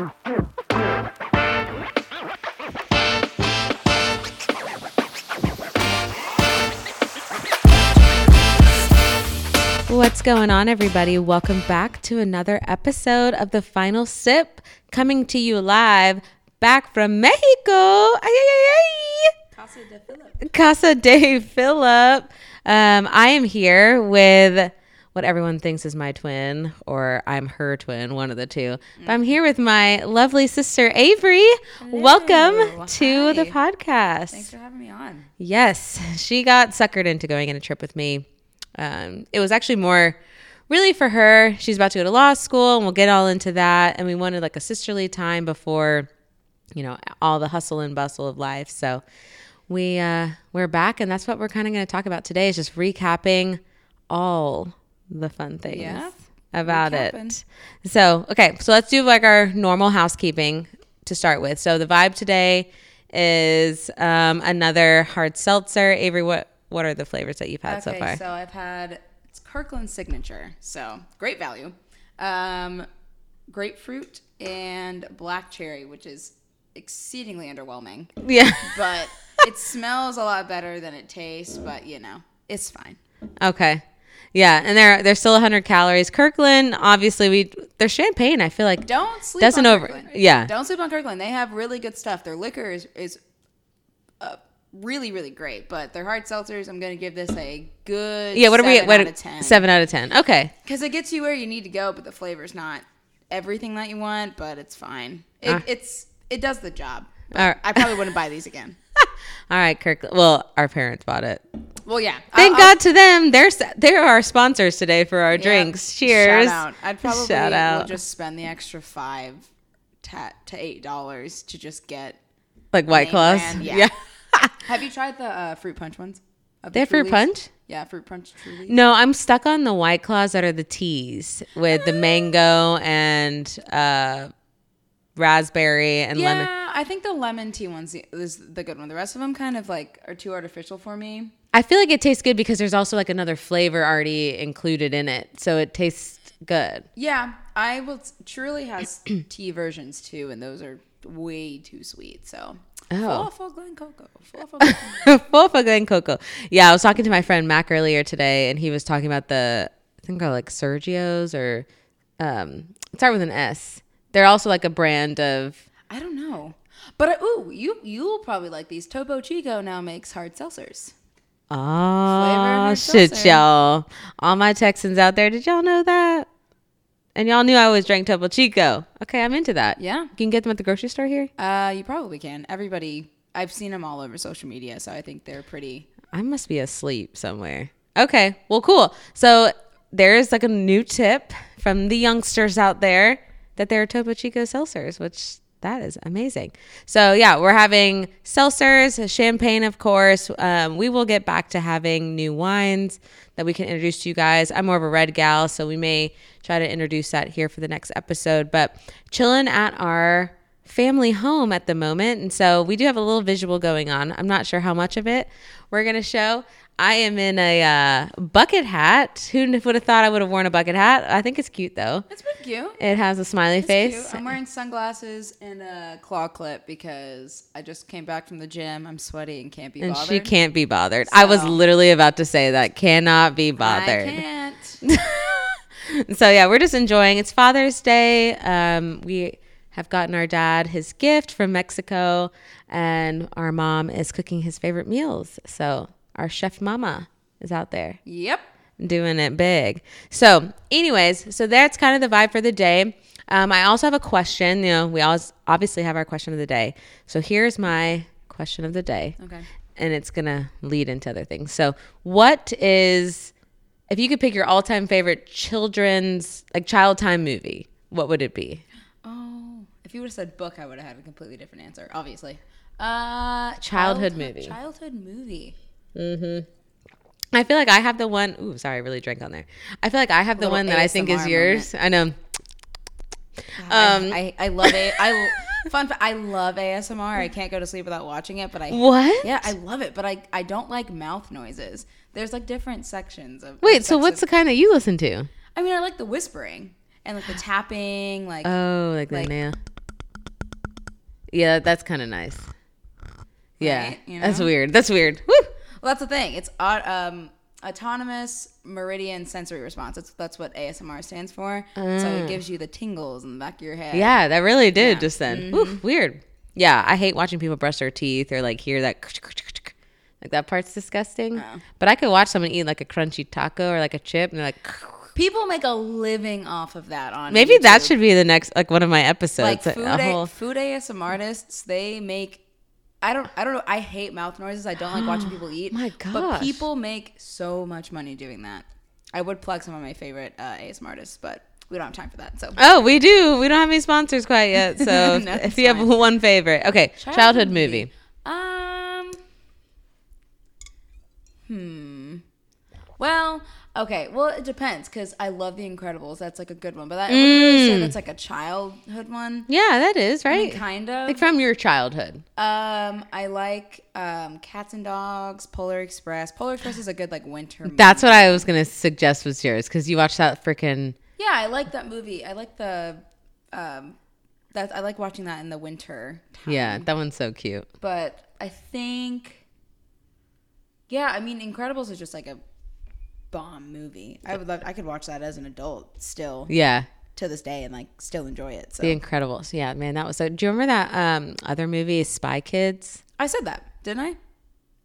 What's going on, everybody? Welcome back to another episode of The Final Sip, coming to you live back from Mexico. Ay, ay, ay. Casa de Philip. Casa de Philip. Um, I am here with what everyone thinks is my twin, or I'm her twin, one of the two. But I'm here with my lovely sister Avery. Welcome to the podcast. Thanks for having me on. Yes, she got suckered into going on a trip with me. Um, it was actually more really for her. She's about to go to law school, and we'll get all into that. And we wanted like a sisterly time before, you know, all the hustle and bustle of life. So we uh, we're back, and that's what we're kind of going to talk about today. Is just recapping all the fun things Yeah, about it. So okay, so let's do like our normal housekeeping to start with. So the vibe today is um, another hard seltzer. Avery, what what are the flavors that you've had so okay, far? so I've had it's Kirkland signature, so great value. Um, grapefruit and black cherry, which is exceedingly underwhelming, yeah. but it smells a lot better than it tastes. But you know, it's fine. okay. Yeah, and they're they're still 100 calories. Kirkland, obviously, we they're champagne. I feel like Don't sleep Doesn't on over- Kirkland. yeah. Don't sleep on Kirkland. They have really good stuff. Their liquor is is uh, really really great, but their hard seltzers, I'm gonna give this a good yeah. What are we? seven What out of ten. seven out of ten? Okay. Because it gets you where you need to go, but the flavor's not everything that you want, but it's fine. It, Ah. It's it does the job. But All right. I probably wouldn't buy these again. All right, Kirk. Well, our parents bought it. Well, yeah. Thank I'll- I'll- God to them. They're they're our sponsors today for our yeah, drinks. Cheers. Shout out. I'd probably Shout out. will just spend the extra five ta- to eight dollars to just get. like White Claws. brand, yeah. Have you tried the uh, fruit punch ones? Of the They're fruit punch. Yeah, fruit punch truly. No, I'm stuck on the white claws that are the teas with the mango and uh, raspberry and Yeah, lemon. Yeah, I think the lemon tea one's the- is the good one. The rest of them kind of like are too artificial for me. I feel like it tastes good because there's also like another flavor already included in it, so it tastes good. Yeah, I will. Truly has tea versions too, and those are way too sweet. So, Oh. full Glen Coco, full for Full of Glen Coco. Yeah, I was talking to my friend Mac earlier today, and he was talking about the I think they're like Sergio's or um, start with an S. They're also like a brand of. I don't know, but uh, ooh, you you'll probably like these. Topo Chico now makes hard seltzers. Oh shit, seltzer. y'all! All my Texans out there, did y'all know that? And y'all knew I always drank Topo Chico. Okay, I'm into that. Yeah. you can get them at the grocery store here. Uh, you probably can. Everybody, I've seen them all over social media, so I think they're pretty. I must be asleep somewhere. Okay, well, cool. So there's like a new tip from the youngsters out there that there are Topo Chico seltzers, which that is amazing. So yeah, we're having seltzers, champagne, of course. Um, we will get back to having new wines that we can introduce to you guys. I'm more of a red gal, so we may try to introduce that here for the next episode. But chilling at our family home at the moment. And so we do have a little visual going on. I'm not sure how much of it we're going to show. I am in a uh, bucket hat. Who would have thought I would have worn a bucket hat? I think it's cute though. It's pretty cute. It has a smiley It's face. cute. I'm wearing sunglasses and a claw clip because I just came back from the gym. I'm sweaty and can't be And bothered. she can't be bothered. I was literally about to say that. Cannot be bothered. I can't. so yeah, we're just enjoying. It's Father's Day. Um, we have gotten our dad his gift from Mexico, and our mom is cooking his favorite meals. So our chef mama is out there yep. doing it big. So, anyways, so that's kind of the vibe for the day. Um, I also have a question. You know, we always obviously have our question of the day. So here's my question of the day Okay. and it's gonna lead into other things. So, what is if you could pick your all-time favorite children's like child time movie? What would it be? If you would have said book, I would have had a completely different answer. Obviously. Uh, Childhood movie. Childhood movie. Mm-hmm. I feel like I have the one. Ooh, sorry, I really drank on there. I feel like I have the one that I think is ASMR yours. I know. Um, I, I love it. I fun. fa- I love ASMR. I can't go to sleep without watching it. But I What? Yeah, I love it. But I I don't like mouth noises. There's like different sections of. Wait, so what's the kind that you listen to? I mean, I like the whispering and like the tapping. Like Oh, like the Like- nail. Yeah, that's kind of nice. Yeah, Right, you that's weird. That's weird. Woo! Well, that's the thing. It's um, autonomous meridian sensory response. That's that's what ASMR stands for. So it gives you the tingles in the back of your head. Mm. Yeah, that really did Yeah. just then. Woo, weird. Yeah, I hate watching people brush their teeth or like hear that like that part's disgusting. Oh. But I could watch someone eat like a crunchy taco or like a chip and they're like People make a living off of that on maybe that should be the next like one of my episodes. like food a- whole- food ASMR artists. They make. I don't. I don't know. I hate mouth noises. I don't like watching people eat. My god. But people make so much money doing that. I would plug some of my favorite uh, ASMR artists, but we don't have time for that. So Oh, we do. We don't have any sponsors quite yet. So No, if you have one favorite, okay, childhood, movie. Um. Hmm. Well, okay. Well, it depends because I love The Incredibles. That's like a good one, but that, I wouldn't really say that's like a childhood one. Yeah, that is I mean, right. kind of. Like from your childhood. Um, I like um, Cats and Dogs, Polar Express. Polar Express is a good like winter. Movie. That's what I was gonna suggest was yours because you watched that freaking. yeah, I like that movie. I like the um, that I like watching that in the winter. Time. Yeah, that one's so cute. but I think, yeah, I mean, Incredibles is just like a bomb movie. I would love. I could watch that as an adult still Yeah, to this day and like still enjoy it. So The Incredibles. Yeah, man, that was so. Do you remember that um other movie, Spy Kids? I said that, didn't I?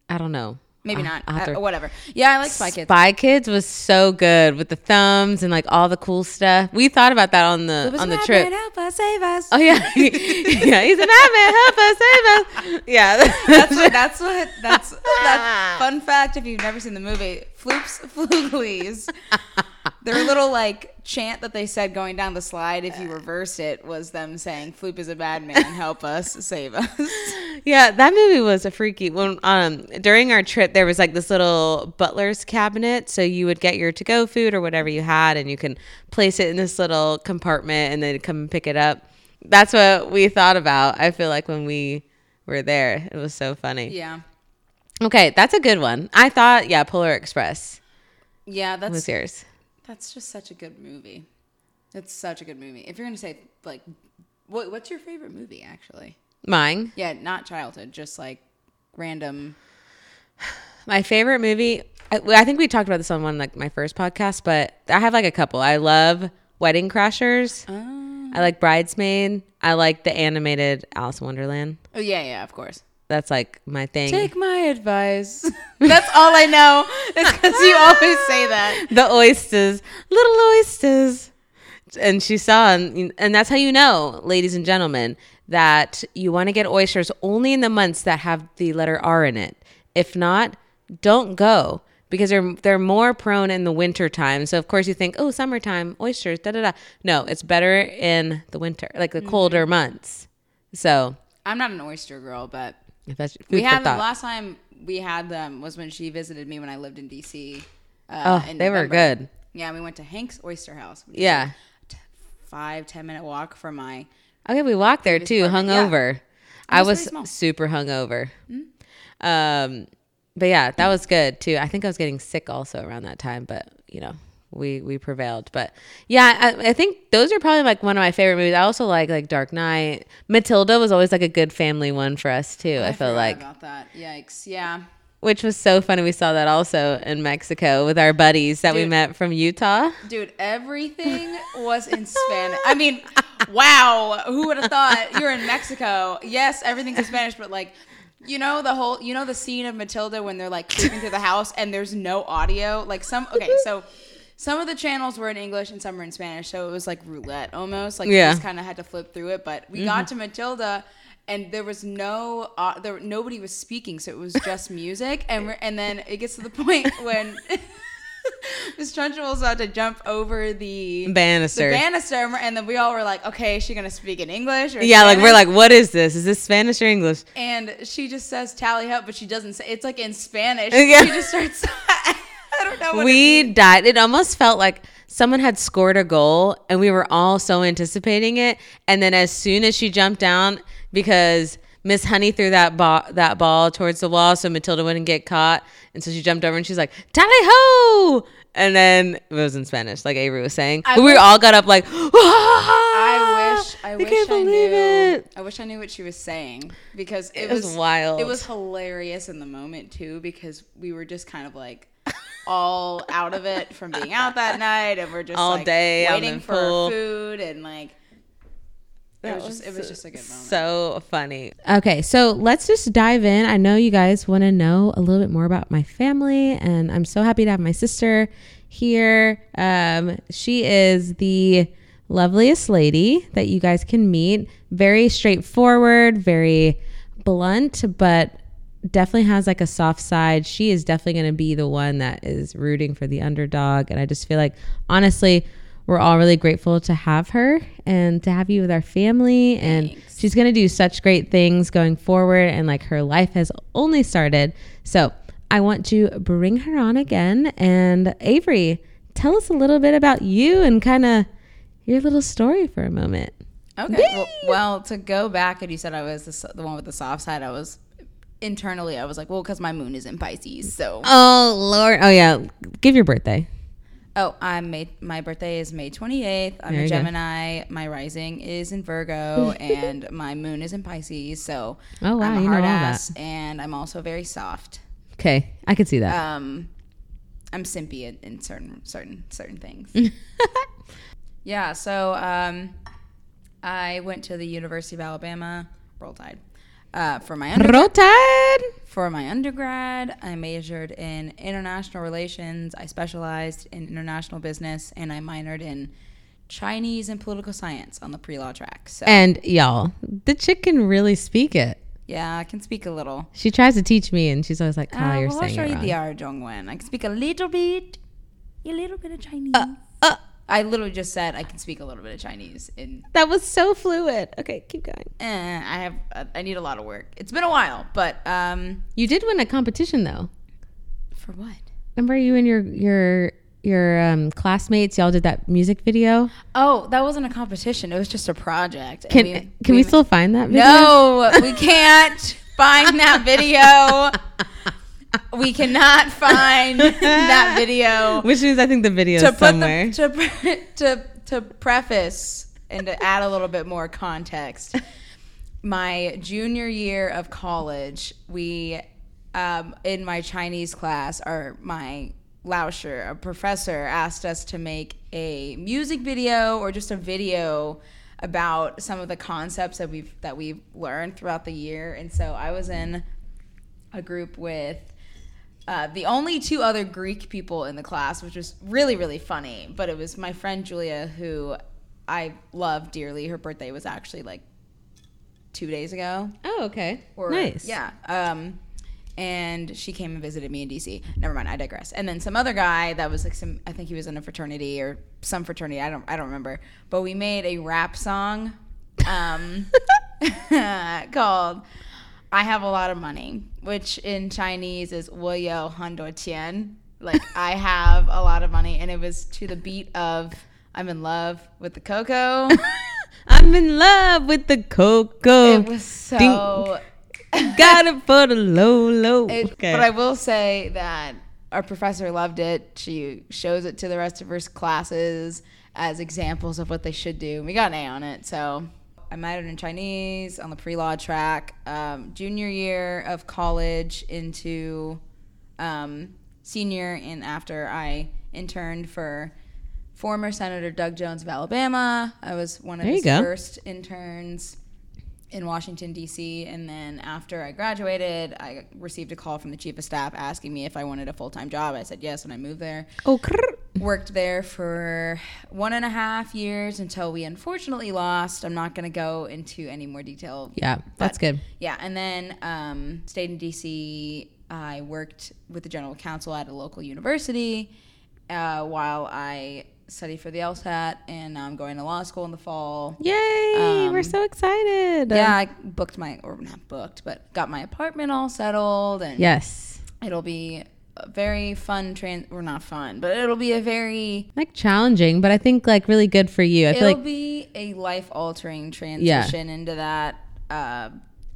I don't know. Maybe not. Uh, whatever. Yeah, I like Spy Kids. Spy Kids was so good with the thumbs and like all the cool stuff. We thought about that on the on the trip. help us, save us. Oh yeah, yeah. He's a madman. Help us, save us. Yeah, that's what that's what that's that's fun fact if you've never seen the movie Floop's Fooglies their little like chant that they said going down the slide if you reversed it was them saying floop is a bad man help us save us yeah. That movie was a freaky. When um during our trip, there was like this little butler's cabinet, so you would get your to go food or whatever you had, and you can place it in this little compartment, and then come and pick it up. That's what we thought about. I feel like when we were there, it was so funny. yeah Okay, that's a good one. I thought, yeah, Polar Express yeah that's was yours. That's just such a good movie it's such a good movie if you're gonna say like what, what's your favorite movie actually Mine. yeah not childhood just like random My favorite movie. I, I think we talked about this on one like my first podcast, but I have like a couple. I love Wedding Crashers. oh, I like Bridesmaid. I like the animated Alice in Wonderland. oh yeah yeah of course That's like my thing. Take my advice. That's all I know. It's because you always say that. the oysters, little oysters. And she saw, and, and that's how you know, ladies and gentlemen, that you want to get oysters only in the months that have the letter R in it. If not, don't go because they're they're more prone in the winter time. So of course you think, oh, summertime oysters, da da da. No, it's better in the winter, like the mm-hmm. colder months. So I'm not an oyster girl, but that's food we for had them last time we had them was when she visited me when I lived in DC. Uh, oh, in they were good. Yeah, we went to Hank's Oyster House. Yeah. five ten minute walk from my. Okay, we walked there too, apartment, yeah. hungover. I was was pretty small. Super hungover. Um, but yeah, that was good too. I think I was getting sick also around that time, but you know, we we prevailed. But yeah, I, I think those are probably like one of my favorite movies. I also like like Dark Knight. Matilda was always like a good family one for us too. I, feel like, about that. Yikes! Yeah. which was so funny. We saw that also in Mexico with our buddies that we met from Utah. Dude, everything was in Spanish. I mean, wow, who would have thought you're in Mexico? Yes, everything's in Spanish, but like, you know the whole, you know the scene of Matilda when they're like creeping through the house and there's no audio. Like some, okay, so some of the channels were in English and some were in Spanish, so it was like roulette almost. Like Yeah. you just kind of had to flip through it. But we got to Matilda. And there was no, uh, there nobody was speaking, so it was just music. And we're, and then it gets to the point when Miss Trunchbull's about to jump over the Banister. the banister, and then we all were like, "Okay, is she gonna speak in English?" Or yeah, like we're like, what is this? Is this Spanish or English? and she just says "tally up," but she doesn't say. It's like in Spanish. Yeah. She just starts. I don't know. We it died. It almost felt like someone had scored a goal and we were all so anticipating it. And then as soon as she jumped down, because Miss Honey threw that ball that ball towards the wall so Matilda wouldn't get caught. And so she jumped over and she's like, Tally ho! And then it was in Spanish, like Avery was saying. I we all got up like, ah! I wish. I wish can't I believe knew. it. I wish I knew what she was saying because it, It was wild. It was hilarious in the moment too because we were just kind of like all out of it from being out that night and we're just All like day waiting for pool. food and like it That was just it was just a good moment. So funny. Okay, so let's just dive in. I know you guys want to know a little bit more about my family, and I'm so happy to have my sister here. Um, she is the loveliest lady that you guys can meet. Very straightforward, very blunt, but definitely has like a soft side. She is definitely going to be the one that is rooting for the underdog. And I just feel like, honestly, we're all really grateful to have her and to have you with our family. And Thanks. she's going to do such great things going forward. And like her life has only started. So I want to bring her on again. And Avery, tell us a little bit about you and kind of your little story for a moment. Okay. Well, well, to go back and you said I was the, the one with the soft side, I was internally I was like, well, because my moon is in Pisces, so Oh, Lord. Oh, yeah. Give your birthday. Oh, I'm May. My birthday is May 28th. I'm There a you go. Gemini. My rising is in Virgo, and my moon is in Pisces. So Oh, wow, I'm a you hard ass, and I'm also very soft. Okay. I could see that. Um, I'm simpy in, in certain certain certain things. yeah. So um, I went to the University of Alabama. Roll Tide. Uh, for my under- Rotad. for my undergrad, I majored in international relations. I specialized in international business, and I minored in Chinese and political science on the pre-law track. So And y'all, the chick can really speak it. yeah, I can speak a little. She tries to teach me, and she's always like, "Kyle, Uh, you're well, I'll saying show it you wrong." the R Zhongwen. I can speak a little bit, a little bit of Chinese. Uh, I literally just said I can speak a little bit of Chinese. In that was so fluid. Okay, keep going. eh, I have, uh, I need a lot of work. It's been a while, but um, You did win a competition though. for what? Remember you and your your your um, classmates? Y'all did that music video. Oh, that wasn't a competition. It was just a project. Can we- can we, still find that video? No, we can't find that video. We cannot find that video. Which is, I think, the video To is put somewhere. the to pre- to to preface and to add a little bit more context, my junior year of college, we um, in my Chinese class, or my Lauscher, a professor, asked us to make a music video or just a video about some of the concepts that we've that we've learned throughout the year. And so I was in a group with uh, the only two other Greek people in the class, which was really, really funny. But it was my friend Julia, who I love dearly. Her birthday was actually like two days ago. oh, okay. Or, nice. Yeah. Um, and she came and visited me in DC. Never mind, I digress. And then some other guy that was like some, I think he was in a fraternity or some fraternity. I don't, I don't remember. But we made a rap song um, called "I Have a Lot of Money," which in Chinese is "我有很多钱." Like I have a lot of money, and it was to the beat of "I'm in love with the cocoa." I'm in love with the cocoa. It was so. Got it for the low, low. It, okay. But I will say that our professor loved it. She shows it to the rest of her classes as examples of what they should do. We got an A on it. So I minored in Chinese on the pre law track. Um, junior year of college into um, senior, and after I interned for former Senator Doug Jones of Alabama. I was one of his go. first interns in Washington D.C. And then after I graduated, I received a call from the chief of staff asking me if I wanted a full time job. I said yes, and I moved there. oh, crrr. Worked there for one and a half years until we unfortunately lost. I'm not going to go into any more detail. yeah, that's good. Yeah, and then um, stayed in DC. I worked with the general counsel at a local university uh, while I studied for the LSAT, and now I'm going to law school in the fall. Yay! we're Um, so excited. Yeah, I booked my, or not booked, but got my apartment all settled, and Yes. it'll be very fun trans, or not fun, but it'll be a very, Like challenging, but I think like really good for you. I feel it'll like, be a life altering transition into that. Uh,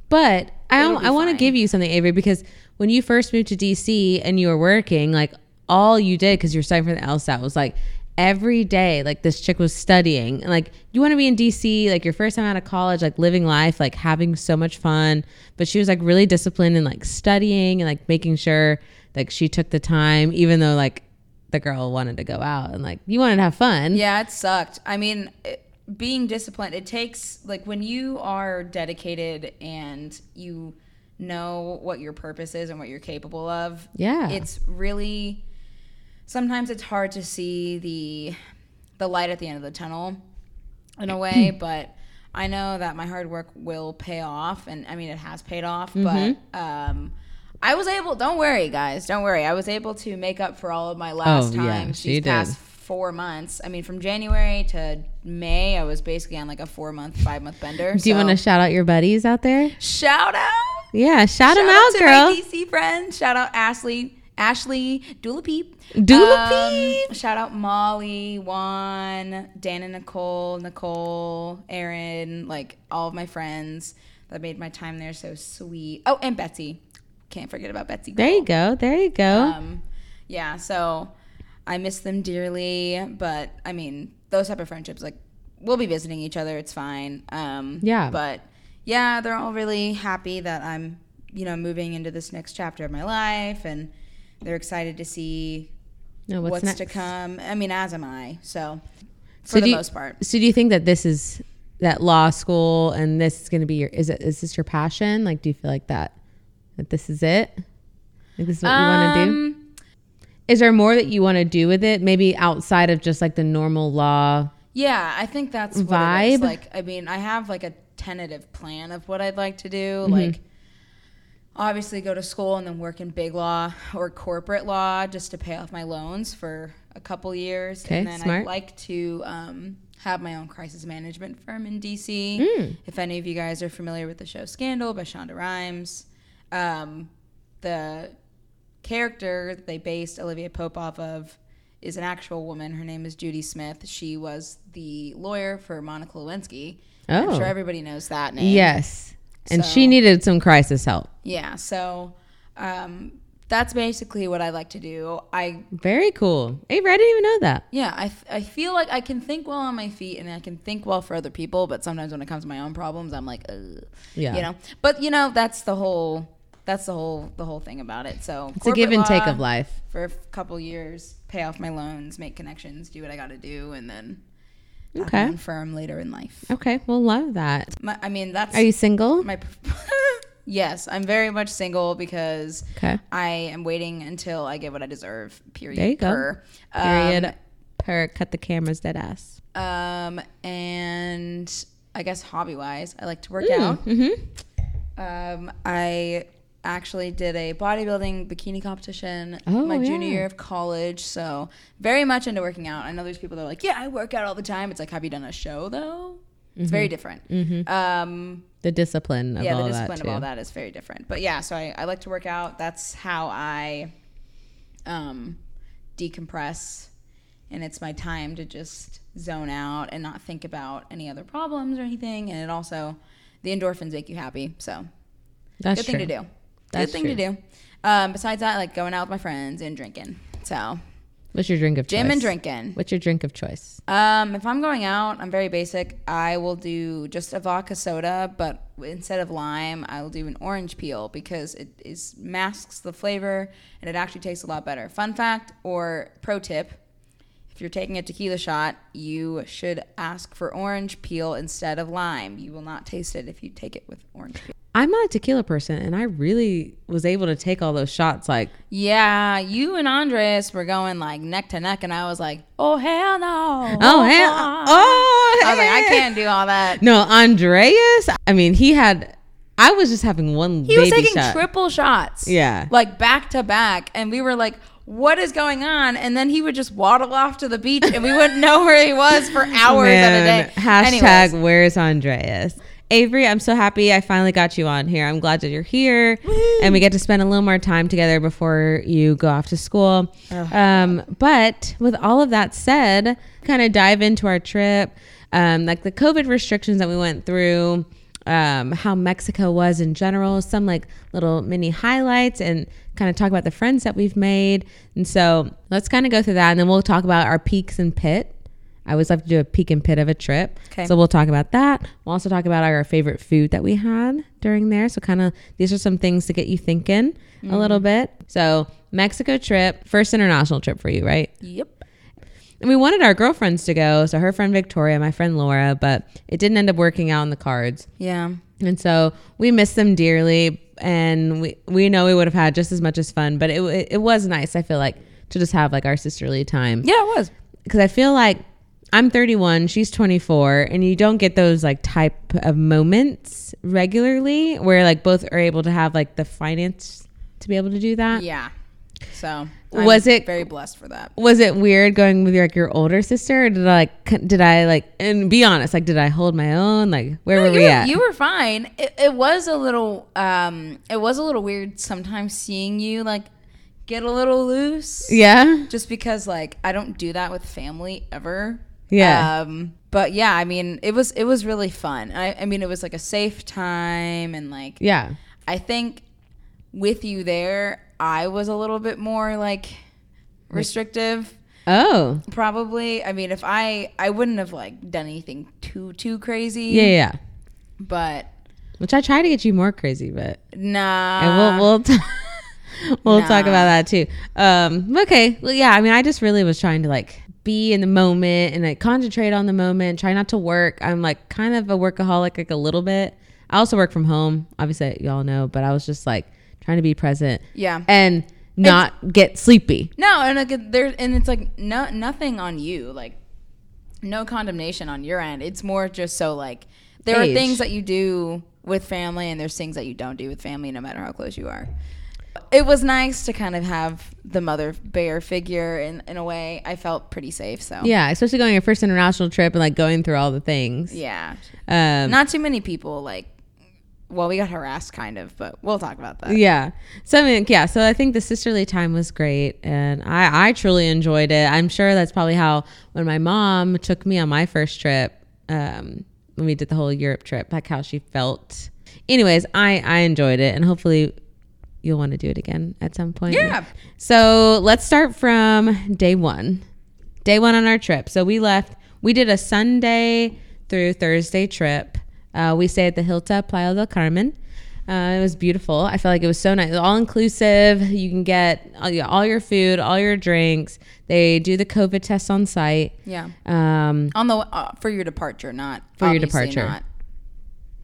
but I I want to give you something, Avery, because when you first moved to DC and you were working, like all you did because you're studying for the LSAT was like every day like this chick was studying and like you want to be in DC like your first time out of college like living life like having so much fun but she was like really disciplined in like studying and like making sure like she took the time even though like the girl wanted to go out and like you wanted to have fun Yeah, it sucked. I mean, it, being disciplined, it takes like when you are dedicated and you know what your purpose is and what you're capable of. Yeah. It's really sometimes it's hard to see the the light at the end of the tunnel in a way, but I know that my hard work will pay off and I mean it has paid off, but um I was able don't worry guys, don't worry. I was able to make up for all of my last Oh, yeah, times she these did. past four months. I mean, from January to May, I was basically on like a four month, five month bender. do you want to shout out your buddies out there shout out? yeah shout, them Shout out to girl my DC friends. Shout out Ashley, Ashley, Dula Peep, Dula Um, Peep. Shout out Molly, Juan, Dan and Nicole, Nicole, Aaron, like all of my friends that made my time there so sweet. Oh, and Betsy. Can't forget about Betsy. there you go there you go Um, yeah, so I miss them dearly, but I mean, those type of friendships, like we'll be visiting each other. It's fine. Um, Yeah. but yeah, they're all really happy that I'm, you know, moving into this next chapter of my life, and they're excited to see No, what's, what's, to come. I mean, as am I. So for So the you- most part, So do you think that this is that law school and this is going to be your is it is this your passion? Like do you feel like that that this is it? Like this is what you want to do? Um, Is there more that you want to do with it? Maybe outside of just like the normal law. Yeah, I think that's what it is. Vibe? Like, I mean, I have like a tentative plan of what I'd like to do. Mm-hmm. Like, obviously, go to school and then work in big law or corporate law just to pay off my loans for a couple years. Okay, and then smart. I'd like to um, have my own crisis management firm in DC. Mm. If any of you guys are familiar with the show Scandal by Shonda Rhimes, um, the character that they based Olivia Pope off of is an actual woman. Her name is Judy Smith. She was the lawyer for Monica Lewinsky. I'm Oh. sure everybody knows that name. Yes. And she needed some crisis help. Yeah. So um, that's basically what I like to do. I Very cool. Avery, I didn't even know that. yeah. I, I feel like I can think well on my feet and I can think well for other people. But sometimes when it comes to my own problems, I'm like, Ugh. Yeah. you know. But you know, that's the whole. That's the whole the whole thing about it. So It's a give and take of life. for a couple years, pay off my loans, make connections, do what I got to do, and then Okay. firm later in life. Okay. Well, love that. My, I mean, that's Are you single? my. yes, I'm very much single because Okay. I am waiting until I get what I deserve. Period. There you go. per. Period. per cut the cameras dead ass. Um, um, and I guess hobby wise, I like to work Mm. out. Mm-hmm. Um, I actually did a bodybuilding bikini competition Oh, my junior year of college, so very much into working out. I know there's people that are like, "Yeah, I work out all the time." It's like, have you done a show though? It's very different. Um, The discipline of yeah, all the discipline of all that is very different. But yeah, so I, I like to work out. That's how I um, decompress, and it's my time to just zone out and not think about any other problems or anything. And it also, the endorphins make you happy. So That's good thing to do. That's good thing to do. Um, besides that, like going out with my friends and drinking. So What's your drink of gym choice? and drinking. What's your drink of choice? Um, if I'm going out, I'm very basic. I will do just a vodka soda, but instead of lime, I will do an orange peel because it is masks the flavor and it actually tastes a lot better. Fun fact or pro tip: if you're taking a tequila shot, you should ask for orange peel instead of lime. You will not taste it if you take it with orange peel. I'm not a tequila person, and I really was able to take all those shots. Like, Yeah, you and Andres were going like neck to neck, and I was like, "Oh hell no! oh hell, oh, I was like, I can't do all that. No, Andreas. I mean, he had. I was just having one. He was taking shot. triple shots. Yeah. Like back to back. And we were like, what is going on? And then he would just waddle off to the beach and we wouldn't know where he was for hours Man, at a day. Hashtag Anyways, Where's Andreas? Avery, I'm so happy I finally got you on here. I'm glad that you're here, and we get to spend a little more time together before you go off to school. Um, but with all of that said, kind of dive into our trip, um, like the COVID restrictions that we went through. um, how Mexico was in general, some like little mini highlights, and kind of talk about the friends that we've made. And so let's kind of go through that, and then we'll talk about our peaks and pit. I always love to do a peak and pit of a trip. Okay. So we'll talk about that. We'll also talk about our favorite food that we had during there. So kind of these are some things to get you thinking a little mm-hmm. bit. So Mexico trip, first international trip for you, right? Yep. And we wanted our girlfriends to go. So her friend Victoria, my friend Laura, but it didn't end up working out in the cards. Yeah. And so we miss them dearly. And we, we know we would have had just as much as fun, but it, it, it was nice, I feel like, to just have like our sisterly time. Yeah, it was. Because I feel like I'm 31, she's 24, and you don't get those like type of moments regularly where like both are able to have like the finance to be able to do that. Yeah. So Was I'm it- very blessed for that? was it weird going with your, like your older sister or did i like did i like and be honest like did i hold my own like where No, were you we were, at you were fine. It, it was a little um it was a little weird sometimes seeing you like get a little loose. yeah Just because like I don't do that with family ever. Yeah. Um but yeah, I mean it was it was really fun. I, I mean it was like a safe time and like yeah I think with you there I was a little bit more like restrictive. oh Probably. I mean if I I wouldn't have like done anything too too crazy. yeah yeah, But which i try to get you more crazy but Nah. and we'll we'll t- we'll talk about that too um okay well yeah i mean i just really was trying to like be in the moment and like concentrate on the moment try not to work i'm like kind of a workaholic like a little bit i also work from home obviously y'all know but i was just like trying to be present yeah. and not get sleepy No, and like there, and it's like no nothing on you, like no condemnation on your end. It's more just so like there Age. are things that you do with family, and there's things that you don't do with family, no matter how close you are. It was nice to kind of have the mother bear figure in in a way. I felt pretty safe. So Yeah, especially going your first international trip and like going through all the things. yeah. Um, Not too many people like. Well, we got harassed, kind of, but we'll talk about that. yeah. So I mean, yeah. So I think the sisterly time was great, and I I truly enjoyed it. I'm sure that's probably how when my mom took me on my first trip, um, when we did the whole Europe trip, like how she felt. Anyways, I I enjoyed it, and hopefully you'll want to do it again at some point. Yeah. So let's start from day one. Day one on our trip. So we left. We did a Sunday through Thursday trip. Uh, we stayed at the Hilton Playa del Carmen. Uh, it was beautiful. I felt like it was so nice, all inclusive. You can get all your, food, all your drinks. They do the COVID test on site. Yeah. Um, On the uh, for your departure, not For your departure. Not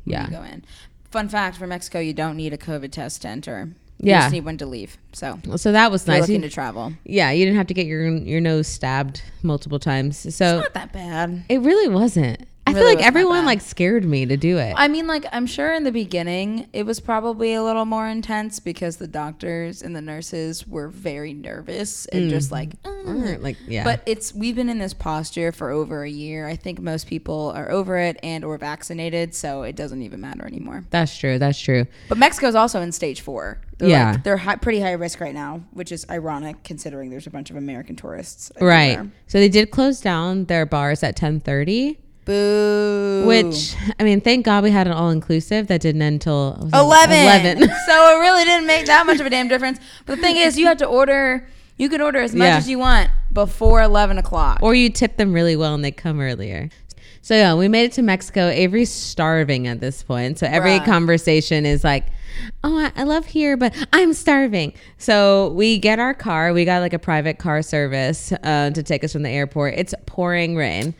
yeah, you go in. Fun fact for Mexico, you don't need a COVID test to enter. You Yeah. just need one to leave. So so that was nice. looking You- to travel. yeah, you didn't have to get your your nose stabbed multiple times. So Not that bad. it really wasn't. I feel like everyone like scared me to do it. I mean, like I'm sure in the beginning it was probably a little more intense because the doctors and the nurses were very nervous and just like. "Mm." like yeah, But it's we've been in this posture for over a year. I think most people are over it and or vaccinated, so it doesn't even matter anymore. that's true. That's true. But Mexico's also in stage four. They're Yeah. like, they're high, pretty high risk right now, which is ironic considering there's a bunch of American tourists. Right. So they did close down their bars at 10:30, Boo. which I mean, thank God we had an all inclusive that didn't end until 11. 11. so it really didn't make that much of a damn difference. But the thing is, you have to order. You can order as much Yeah. as you want before 11 o'clock. or you tip them really well and they come earlier. So yeah, we made it to Mexico. Avery's starving at this point. So every Bruh. conversation is like, "Oh, I, I love here, but I'm starving." So we get our car. We got like a private car service uh, to take us from the airport. It's pouring rain.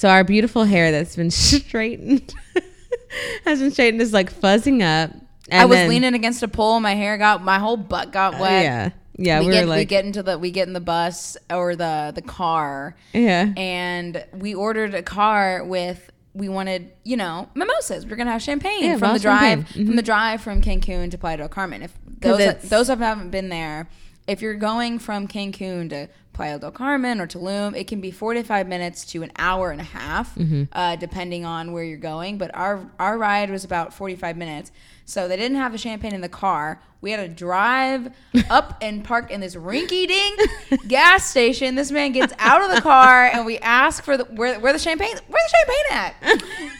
So our beautiful hair that's been straightened has been straightened is like fuzzing up. And I was then- leaning against a pole. My hair got, my whole butt got wet. Yeah, yeah. we, We, get, were we get into the we get in the bus or the the car yeah, and we ordered a car with we wanted you know mimosas we're gonna have champagne Yeah, from the drive champagne. Mm-hmm. from the drive from cancun to playa del carmen if those those of haven't been there if you're going from cancun to playa del carmen or tulum it can be 45 minutes to an hour and a half Mm-hmm. uh, depending on where you're going but our our ride was about 45 minutes so they didn't have the champagne in the car we had to drive up and park in this rinky dink gas station. This man gets out of the car and we ask for the where, where the champagne where the champagne at?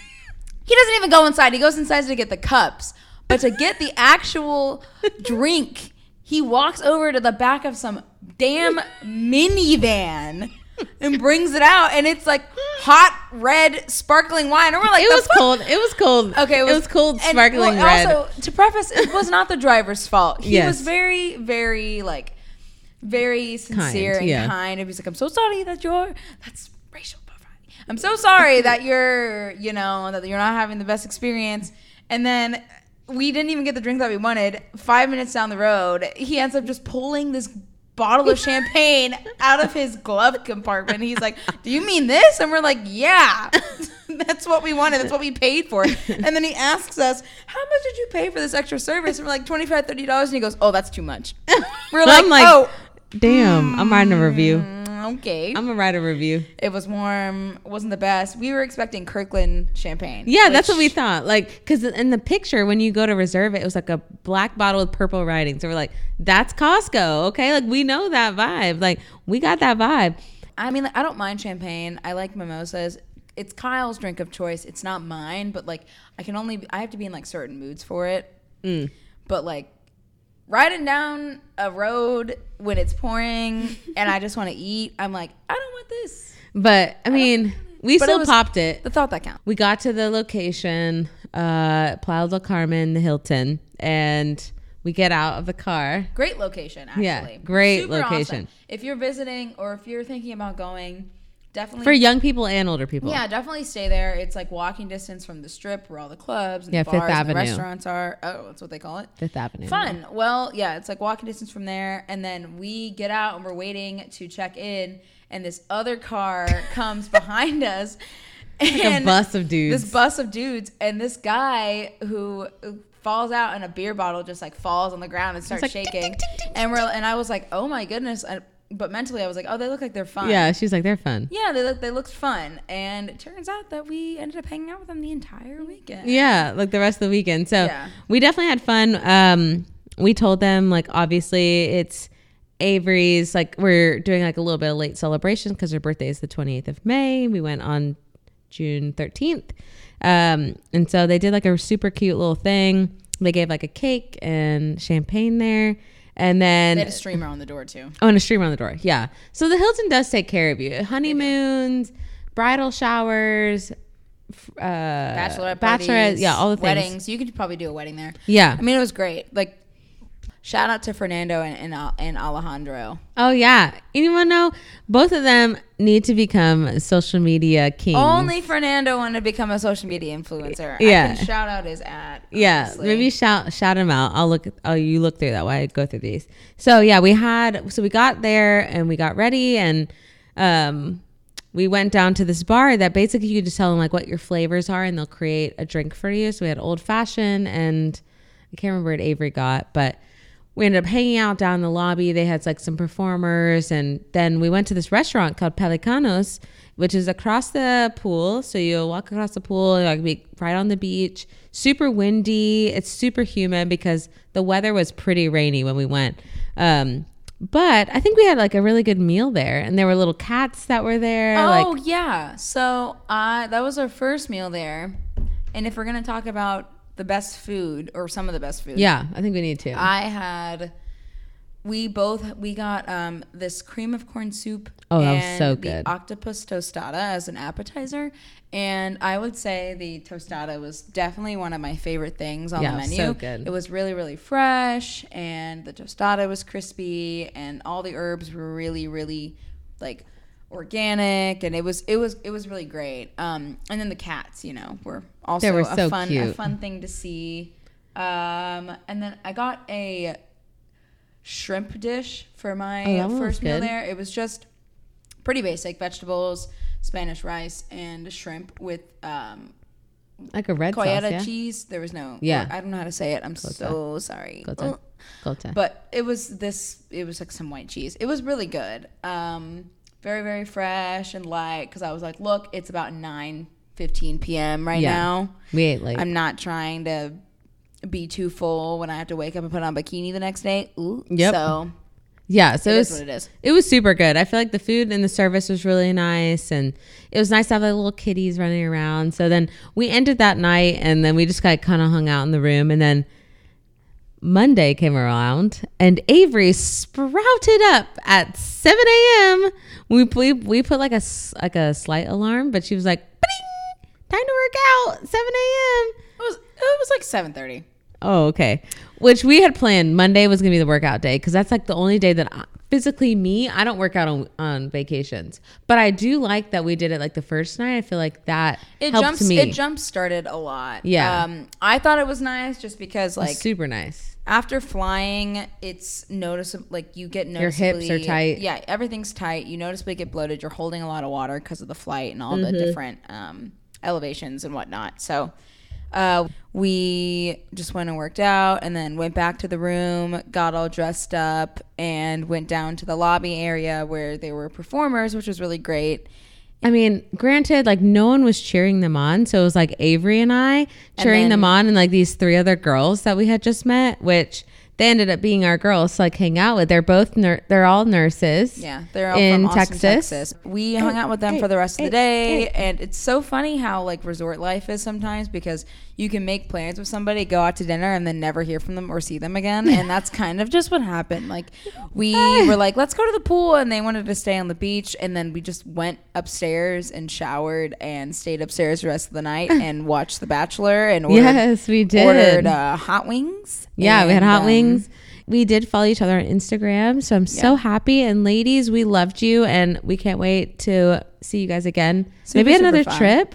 He doesn't even go inside. He goes inside to get the cups. But to get the actual drink, he walks over to the back of some damn minivan and brings it out. And it's like hot red sparkling wine. And we're like, It was fuck?" cold. It was cold. Okay, it was, cold, and, sparkling well, red. Also, to preface, it was not the driver's fault. He Yes. was very, very like, very sincere and yeah. kind. And he's like, "I'm so sorry that you're that's racial profiling. I'm so sorry that you're, you know, that you're not having the best experience." And then we didn't even get the drink that we wanted. Five minutes down the road, he ends up just pulling this bottle of champagne out of his glove compartment. He's like, "Do you mean this?" And we're like, "Yeah, that's what we wanted. That's what we paid for." And then he asks us, "How much did you pay for this extra service?" And we're like, $25, 30 dollars." And he goes, "Oh, that's too much." We're like, like, "Oh, damn, I'm writing a review. Okay." I'm gonna write a review. it was warm. wasn't the best. We were expecting Kirkland champagne. Yeah, that's what we thought. Like, because in the picture, when you go to reserve it, it was like a black bottle with purple writing. So we're like, that's Costco. Okay. Like, we know that vibe. Like, we got that vibe. I mean, I don't mind champagne. I like mimosas. It's Kyle's drink of choice. It's not mine, but like I can only I have to be in like certain moods for it. Mm. But like riding down a road when it's pouring and I just want to eat, I'm like, I don't want this. But I mean, we But it still was- popped it. The thought that counts. We got to the location, uh, Playa del Carmen, the Hilton, and we get out of the car. Great location, actually. Yeah, great Super awesome. location. If you're visiting or if you're thinking about going, definitely For young people and older people. Yeah, definitely stay there. It's like walking distance from the strip where all the clubs and Yeah, the Fifth bars and the Avenue. restaurants are. Oh, that's what they call it. Fifth Avenue. Fun. Well, yeah, it's like walking distance from there, and then we get out and we're waiting to check in, and this other car comes behind us, Like a and bus of dudes. this bus of dudes, and this guy who falls out and a beer bottle just like falls on the ground and starts like, shaking, tick, tick, tick, and we're and I was like, oh my goodness, I, but mentally I was like, oh, they look like they're fun. yeah, she's like, they're fun. Yeah, they look they looked fun, and it turns out that we ended up hanging out with them the entire weekend. Yeah, like the rest of the weekend. So Yeah. we definitely had fun. Um, we told them like obviously it's Avery's like we're doing like a little bit of late celebration because her birthday is the 28th of May. We went on June 13th. Um, and so they did like a super cute little thing. They gave like a cake and champagne there. And then They had a streamer on the door too. Oh, and a streamer on the door. Yeah. So the Hilton does take care of you. Honeymoons, bridal showers, uh, Bachelorette bachelorette, yeah, all the things. weddings. You could probably do a wedding there. Yeah. I mean, it was great. Like, shout out to Fernando and and, and Alejandro. Oh yeah. Anyone know? Both of them need to become social media kings. Only Fernando wanted to become a social media influencer. Yeah. Shout out his ad. Yeah, honestly. maybe shout shout him out. I'll look. Oh, you look through that while I go through these. So yeah, we had. So we got there and we got ready and um, we went down to this bar that basically you just tell them like what your flavors are and they'll create a drink for you. So we had old fashioned and I can't remember what Avery got, but we ended up hanging out down in the lobby. They had like some performers, and then we went to this restaurant called Pelicanos, which is across the pool. So you walk across the pool, you like be right on the beach. Super windy. It's super humid because the weather was pretty rainy when we went. Um, but I think we had like a really good meal there, and there were little cats that were there. Oh like, yeah. So uh, that was our first meal there, and if we're gonna talk about the best food or some of the best food, yeah, I think we need to. I had. We both we got um, this cream of corn soup. Oh, that was so the good. octopus tostada as an appetizer, and I would say the tostada was definitely one of my favorite things on Yeah, the menu. so good. It was really really fresh, and the tostada was crispy, and all the herbs were really really like organic, and it was it was it was really great. Um, and then the cats, you know, were also They were a so fun a fun thing to see. Um, and then I got a shrimp dish for my Oh, that one was first meal there. It was just pretty basic vegetables, Spanish rice, and shrimp with um, like a red coyota sauce, yeah. cheese. There was no, Yeah. I don't know how to say it. I'm so sorry. Gota. Ugh. Gota. But it was this. It was like some white cheese. It was really good. Um, very very fresh and light. Because I was like, look, it's about nine fifteen p.m. right Yeah. now. we ate late. I'm not trying to be too full when I have to wake up and put on a bikini the next day. Ooh. Yep. So Yeah, so It it, is was what it is. it was super good. I feel like the food and the service was really nice, and it was nice to have like little kitties running around. So then we ended that night, and then we just got kind of hung out in the room, and then Monday came around, and Avery sprouted up at seven a.m. We we, we put like a like a slight alarm, but she was like, "Bing! time to work out, seven a.m." It was it was like seven thirty. Oh, okay. Which we had planned Monday was gonna be the workout day because that's like the only day that I, physically me I don't work out on on vacations, but I do like that we did it like the first night. I feel like that It helped jumps. me. It jump started a lot. Yeah. Um, I thought it was nice just because like super nice. After flying, it's noticeable. Like you get Your hips are tight. Yeah, everything's tight. You noticeably get bloated. You're holding a lot of water because of the flight and all Mm-hmm. the different um, elevations and whatnot. So. Uh, we just went and worked out and then went back to the room, got all dressed up, and went down to the lobby area where there were performers, which was really great. I mean, granted, like no one was cheering them on, so it was like Avery and I cheering then- them on, and like these three other girls that we had just met, which they ended up being our girls to like hang out with. They're both nur- they're all nurses. Yeah, they're all in from Austin, Texas. Texas. We hung out with them for the rest of the day, and it's so funny how like resort life is sometimes because you can make plans with somebody, go out to dinner, and then never hear from them or see them again, and that's kind of just what happened. Like we were like, let's go to the pool, and they wanted to stay on the beach, and then we just went upstairs and showered and stayed upstairs the rest of the night and watched The Bachelor and ordered, Yes, we did. ordered uh, hot wings. Yeah, we had hot um, wings. We did follow each other on Instagram, so I'm so happy. And ladies, we loved you, and we can't wait to see you guys again. Super, Maybe another fun. trip.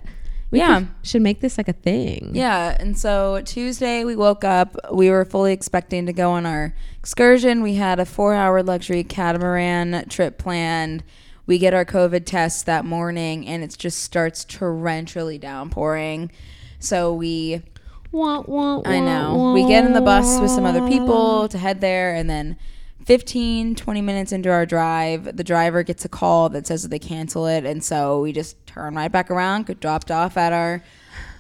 We Yeah. could- should make this like a thing. Yeah, and so Tuesday we woke up. We were fully expecting to go on our excursion. We had a four-hour luxury catamaran trip planned. We get our COVID test that morning, and it just starts torrentially downpouring. So we, I know, we get in the bus with some other people to head there, and then 15, 20 minutes into our drive, the driver gets a call that says that they cancel it, and so we just turn right back around, get dropped off at our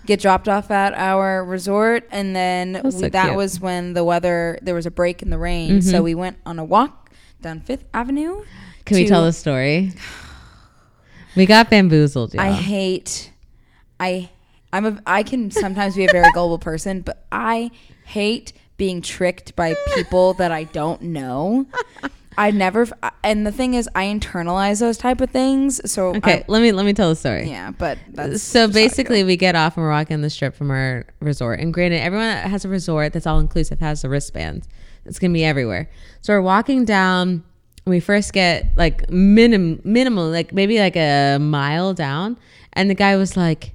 get dropped off at our resort and then was we- so that. Mm-hmm. was when the weather there was a break in the rain so we went on a walk down fifth avenue Can we tell the story? We got bamboozled, y'all. i hate i i'm a i can sometimes be a very gullible person but i hate being tricked by people that i don't know. I never and the thing is i internalize those type of things so okay, I- let me let me tell the story. yeah but that's so just how I basically we get off and we're walking the strip from our resort and granted everyone that has a resort that's all inclusive has the wristbands it's gonna be everywhere. So we're walking down we first get like minim minimal like maybe like a mile down and the guy was like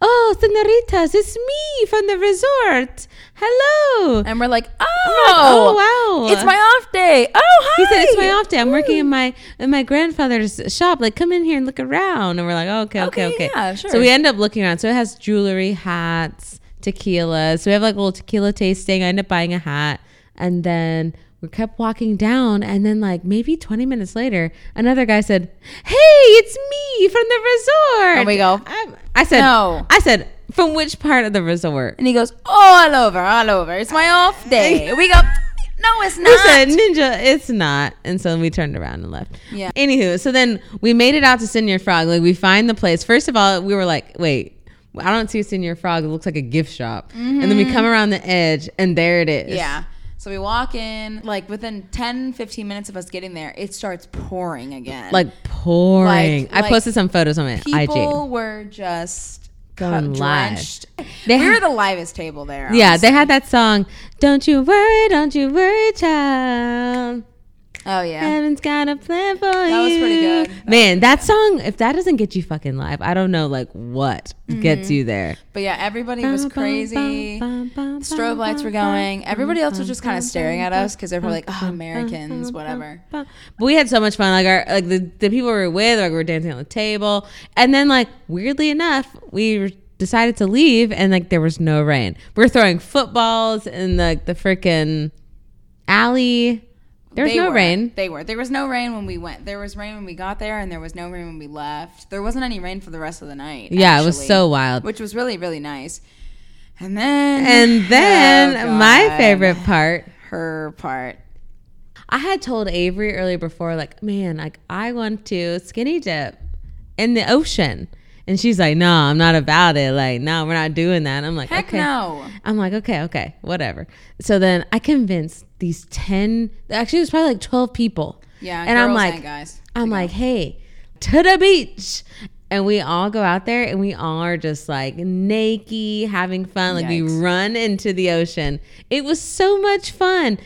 oh senoritas it's me from the resort hello and we're like oh, oh, wow. it's my off day oh hi he said it's my off day. I'm working in my in my grandfather's shop. Like, come in here and look around. And we're like, oh, okay, okay, Okay, okay. yeah, sure. So we end up looking around. So it has jewelry, hats, tequila. So we have like a little tequila tasting. I end up buying a hat, and then we kept walking down. And then like maybe 20 minutes later, another guy said, "Hey, it's me from the resort." And we go, I'm, I said, "No." I said, from which part of the resort? And he goes, all over, all over. It's my off day. We go, no, it's not. We said, Ninja, it's not. And so we turned around and left. Yeah. Anywho, so then we made it out to Señor Frog. Like we find the place. First of all, we were like, wait, I don't see Señor Frog. It looks like a gift shop. And then we come around the edge and there it is. Mm-hmm. yeah. So we walk in, like within 10, 15 minutes of us getting there, it starts pouring again. Like pouring. Like- I like posted some photos on my people IG. were just Going cut- live. drenched. They we had- were the livest table there. Yeah, honestly. they had that song. Don't you worry, don't you worry, child. Oh, yeah. Heaven's got a plan for you. That was pretty good. That Man, that song, if that doesn't get you fucking live, I don't know like what gets Mm-hmm. you there. But yeah, everybody was crazy. Strobe lights were going. Everybody else was just kind of staring at us because they were like, oh, Americans, whatever. But we had so much fun. Like our like the, the people we were with, like we were dancing on the table. And then like weirdly enough, we were- decided to leave and like there was no rain. We are throwing footballs in the the freaking alley. There was They no were. rain. They were. There was no rain when we went. There was rain when we got there, and there was no rain when we left. There wasn't any rain for the rest of the night. Yeah, it was so wild. which was really really nice. And then And oh, then Oh, my favorite part her part. I had told Avery earlier before, like, man, like I want to skinny dip in the ocean. And she's like, no, I'm not about it. Like, no, we're not doing that. I'm like, Heck okay. no. I'm like, okay, okay, whatever. So then I convinced these 10, actually, it was probably like 12 people. Yeah, And I'm like, and guys. I'm like, hey, to the beach. And we all go out there and we all are just like naked, having fun. Like we run into the ocean. It was so much fun.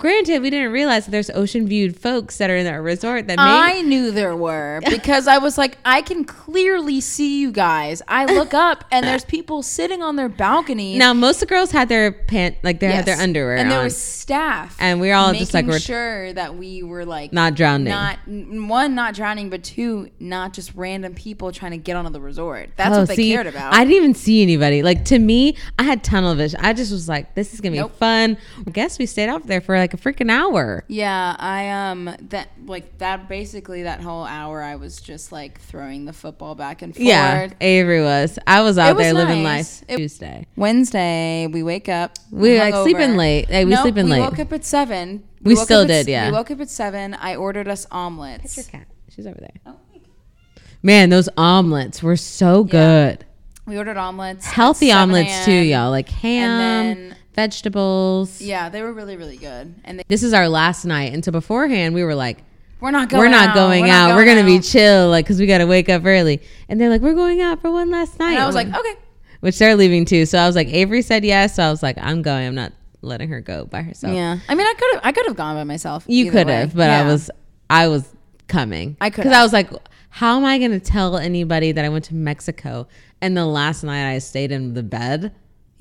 Granted, we didn't realize that there's ocean viewed folks that are in our resort that may I knew there were because I was like, I can clearly see you guys. I look up and there's people sitting on their balconies. now most of the girls had their pant like they had their underwear and there on, was staff, and we are all just like making we're sure that we were like not drowning. not one, not drowning, but two, not just random people trying to get onto the resort. That's Oh, what they see, cared about. I didn't even see anybody. Like to me, I had tunnel vision. I just was like, "This is gonna be Nope. fun." I guess we stayed out there for like a freaking hour. yeah, I um that like that basically that whole hour I was just like throwing the football back and forth. Yeah, Avery was. I was out was there living life It- Tuesday. Wednesday, we wake up. We, like, hungover. sleeping late. Hey, we sleeping we late. We woke up at seven. We woke still up at did, yeah. We woke up at seven. I ordered us omelets. Picture cat. She's over there. Oh, Man, those omelets were so good. We ordered omelets. Healthy omelets too, y'all. Like ham, then- vegetables. Yeah, they were really, really good. And they, This is our last night, and so beforehand we were like, we're not going. "We're not out. going We're not out. We're going gonna be chill, like, cause we gotta wake up early." And they're like, "We're going out for one last night." And I was like, okay. which they're leaving too. So I was like, Avery said yes. So I was like, I'm going. I'm not letting her go by herself. Yeah. I mean, I could have. I could have gone by myself. You could have, but I was, I was coming. I could've. because I was like, how am I going to tell anybody that I went to Mexico and the last night I stayed in the bed?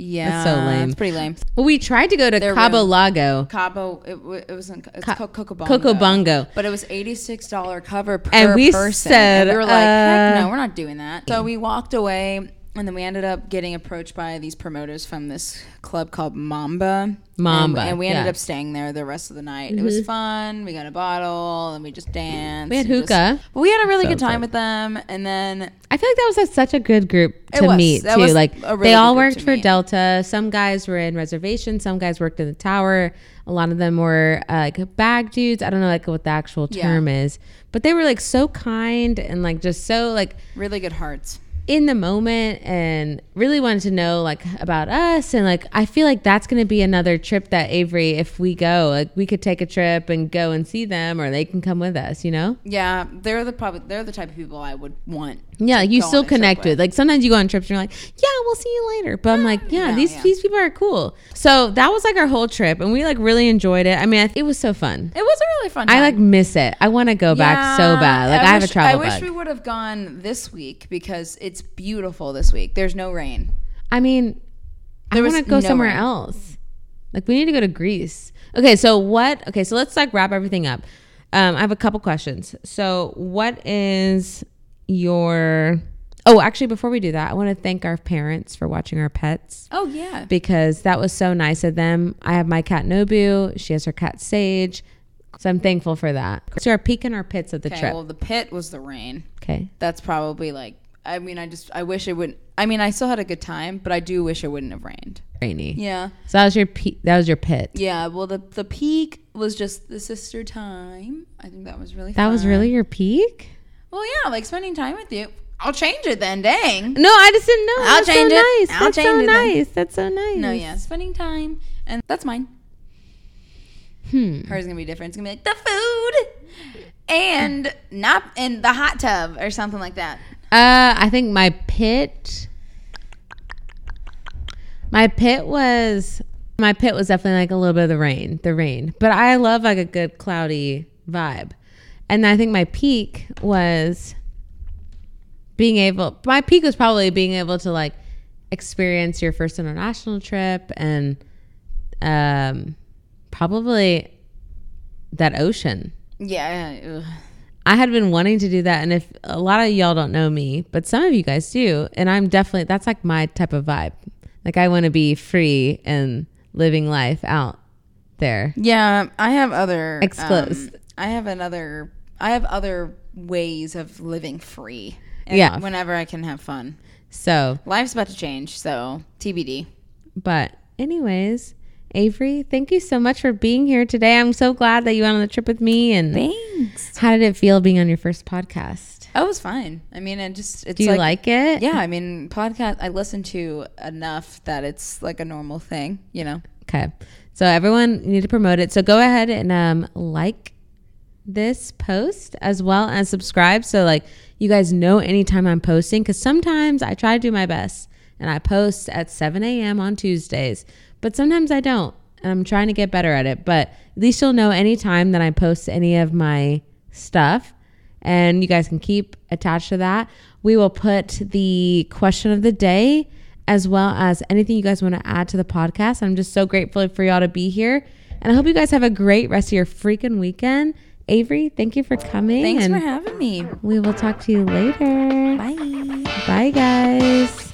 Yeah. It's so lame. It's pretty lame. Well, we tried to go to Their Cabo room. Lago, Cabo. It, w- it was in, it's called Coco Bongo. Coco Bongo. But it was eighty six dollar cover per And we person. said, and we were like, heck uh, no, we're not doing that. So we walked away. And then we ended up getting approached by these promoters from this club called Mamba. Mamba, And, and we ended yeah. up staying there the rest of the night. It was fun. We got a bottle and we just danced. We had and just- hookah. but we had a really So good time fun. with them. And then I feel like that was a, such a good group to was. meet too. Like really they all worked for meet. Delta. Some guys were in reservation. Some guys worked in the tower. A lot of them were uh, like bag dudes. I don't know like what the actual Yeah. term is, but they were like so kind and like just so like really good hearts. In the moment and really wanted to know like about us and like I feel like that's going to be another trip that Avery if we go like we could take a trip and go and see them or they can come with us, you know? Yeah, they're the probably they're the type of people I would want. Yeah, you still on a trip connect with. Like sometimes you go on trips and you're like, yeah, we'll see you later. But I'm ah, like, yeah, no, these yeah. these people are cool. So that was like our whole trip, and we like really enjoyed it. I mean, I, it was so fun. It was a really fun. I like miss it. I want to go back so bad. Like I, have wish, a travel I wish bug. we would have gone this week because it's beautiful this week. There's no rain. I mean, There I want to go no somewhere rain. else. Like we need to go to Greece. Okay, so what? Okay, so let's like wrap everything up. Um, I have a couple questions. So, what is your? Oh, actually, before we do that, I want to thank our parents for watching our pets. Oh yeah. because that was so nice of them. I have my cat Nobu. She has her cat Sage. So I'm thankful for that. So our peak and our pits of the Okay. trip. Well, the pit was the rain. okay. That's probably like. I mean, I just I wish it wouldn't. I mean, I still had a good time, but I do wish it wouldn't have rained. Rainy. Yeah. So that was your peak. That was your pit. Yeah. Well, the the peak was just the sister time. I think that was really. That was really your peak? Well, yeah, like spending time with you. I'll change it then. Dang. No, I just didn't know. I'll That's change so it. nice. I'll That's so change it then. nice. That's so nice. No, yeah, spending time, and that's mine. Hmm. Hers gonna be different. It's gonna be like the food and not in the hot tub or something like that. Uh, I think my pit. My pit was my pit was definitely like a little bit of the rain, the rain. But I love like a good cloudy vibe, and I think my peak was being able. My peak was probably being able to like experience your first international trip and um probably that ocean. Yeah. ugh. I had been wanting to do that, and if a lot of y'all don't know me, but some of you guys do, and I'm definitely that's like my type of vibe. Like I want to be free and living life out there. Yeah, I have other Exclose. um, I have another. I have other ways of living free. And Yeah. Whenever I can have fun. So, Life's about to change, so TBD. but anyways, Avery, thank you so much for being here today. I'm so glad that you went on the trip with me. And Thanks. how did it feel being on your first podcast? Oh, it was fine. I mean, it just it's Do you like, it? Yeah, I mean, podcast I listen to enough that it's like a normal thing, you know. Okay. So everyone you need to promote it. So go ahead and um, like this post as well as subscribe so like you guys know anytime I'm posting because sometimes I try to do my best and I post at 7 a.m. on Tuesdays, but sometimes I don't. And I'm trying to get better at it. But at least you'll know anytime that I post any of my stuff and you guys can keep attached to that. We will put the question of the day as well as anything you guys want to add to the podcast. I'm just so grateful for y'all to be here. And I hope you guys have a great rest of your freaking weekend. Avery, thank you for coming. Thanks for having me. we will talk to you later. Bye. Bye, guys.